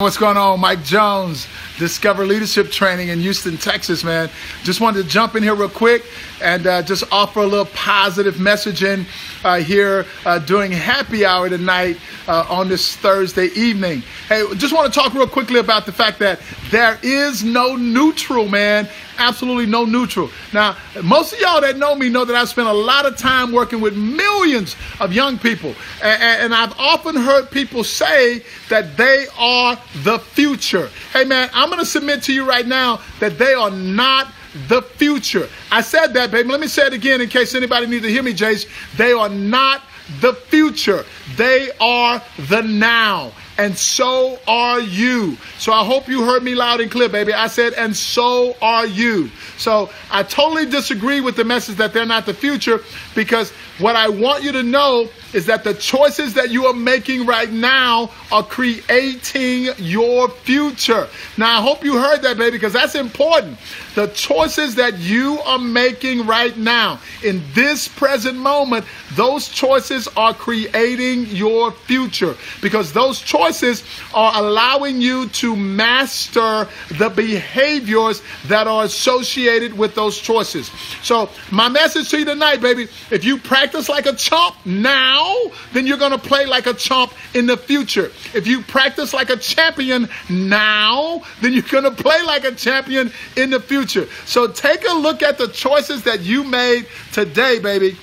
What's going on? Mike Jones, Discover Leadership Training in Houston, Texas, man. Just wanted to jump in here real quick and uh, just offer a little positive messaging uh, here uh, during happy hour tonight uh, on this Thursday evening. Hey, just want to talk real quickly about the fact that there is no neutral, man. Absolutely no neutral. Now, most of y'all that know me know that I've spent a lot of time working with millions of young people. And, and I've often heard people say that they are the future. Hey, man, I'm going to submit to you right now that they are not the future. I said that, baby. Let me say it again in case anybody needs to hear me, Jace. They are not the future. They are the now. And so are you. So I hope you heard me loud and clear, baby. I said, and so are you. So I totally disagree with the message that they're not the future because what I want you to know is that the choices that you are making right now are creating your future. Now, I hope you heard that, baby, because that's important. The choices that you are making right now in this present moment, those choices are creating your future because those choices are allowing you to master the behaviors that are associated with those choices. So, my message to you tonight, baby, if you practice like a chump now, then you're going to play like a chump in the future. If you practice like a champion now, then you're going to play like a champion in the future. So take a look at the choices that you made today, baby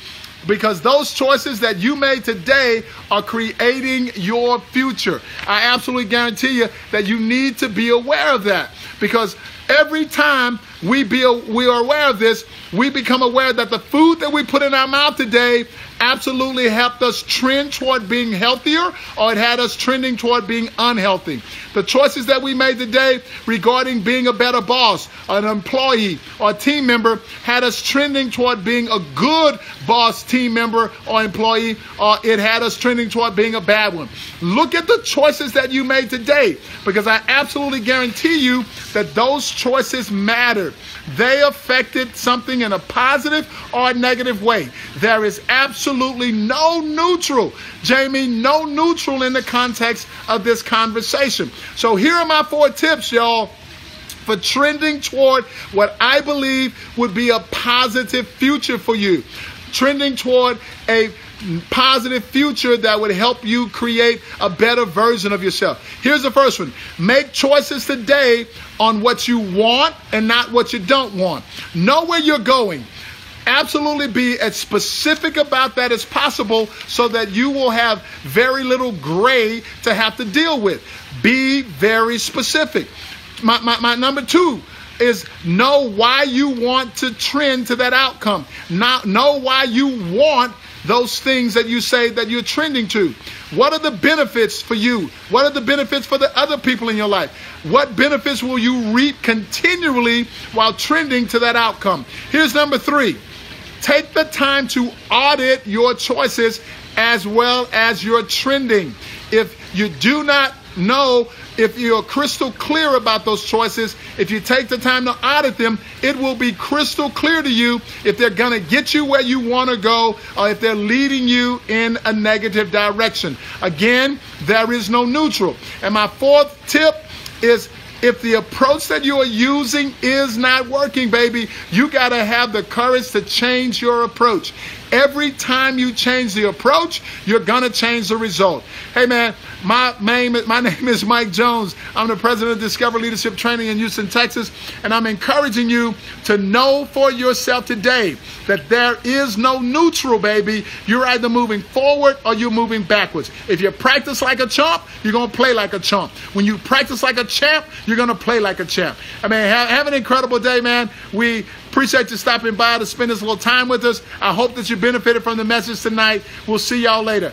because those choices that you made today are creating your future. I absolutely guarantee you that you need to be aware of that because every time we be we are aware of this, we become aware that the food that we put in our mouth today absolutely helped us trend toward being healthier or it had us trending toward being unhealthy. The choices that we made today regarding being a better boss, an employee, or team member had us trending toward being a good boss, team member, or employee, or it had us trending toward being a bad one. Look at the choices that you made today because I absolutely guarantee you that those choices mattered. They affected something in a positive or negative way. There is absolutely no neutral, Jamie, no neutral in the context of this conversation. So here are my four tips, y'all for trending toward what I believe would be a positive future for you. Trending toward a positive future that would help you create a better version of yourself. Here's the first one make choices today on what you want and not what you don't want. Know where you're going. Absolutely be as specific about that as possible so that you will have very little gray to have to deal with. Be very specific. My, my, my number two, is know why you want to trend to that outcome. Now, know why you want those things that you say that you're trending to. What are the benefits for you? What are the benefits for the other people in your life? What benefits will you reap continually while trending to that outcome? Here's number three take the time to audit your choices as well as your trending. If you do not know if you're crystal clear about those choices, if you take the time to audit them, it will be crystal clear to you if they're going to get you where you want to go or if they're leading you in a negative direction. Again, there is no neutral. And my fourth tip is if the approach that you are using is not working, baby, you got to have the courage to change your approach. Every time you change the approach, you're to change the result. Hey, man, my name, my name is Mike Jones. I'm the president of Discover Leadership Training in Houston, Texas, and I'm encouraging you to know for yourself today that there is no neutral, baby. You're either moving forward or you're moving backwards. If you practice like a chump, you're to play like a chump. When you practice like a champ, you're to play like a champ. I mean, have, have an incredible day, man. We appreciate you stopping by to spend this little time with us. I hope that you benefited from the message tonight. We'll see y'all later.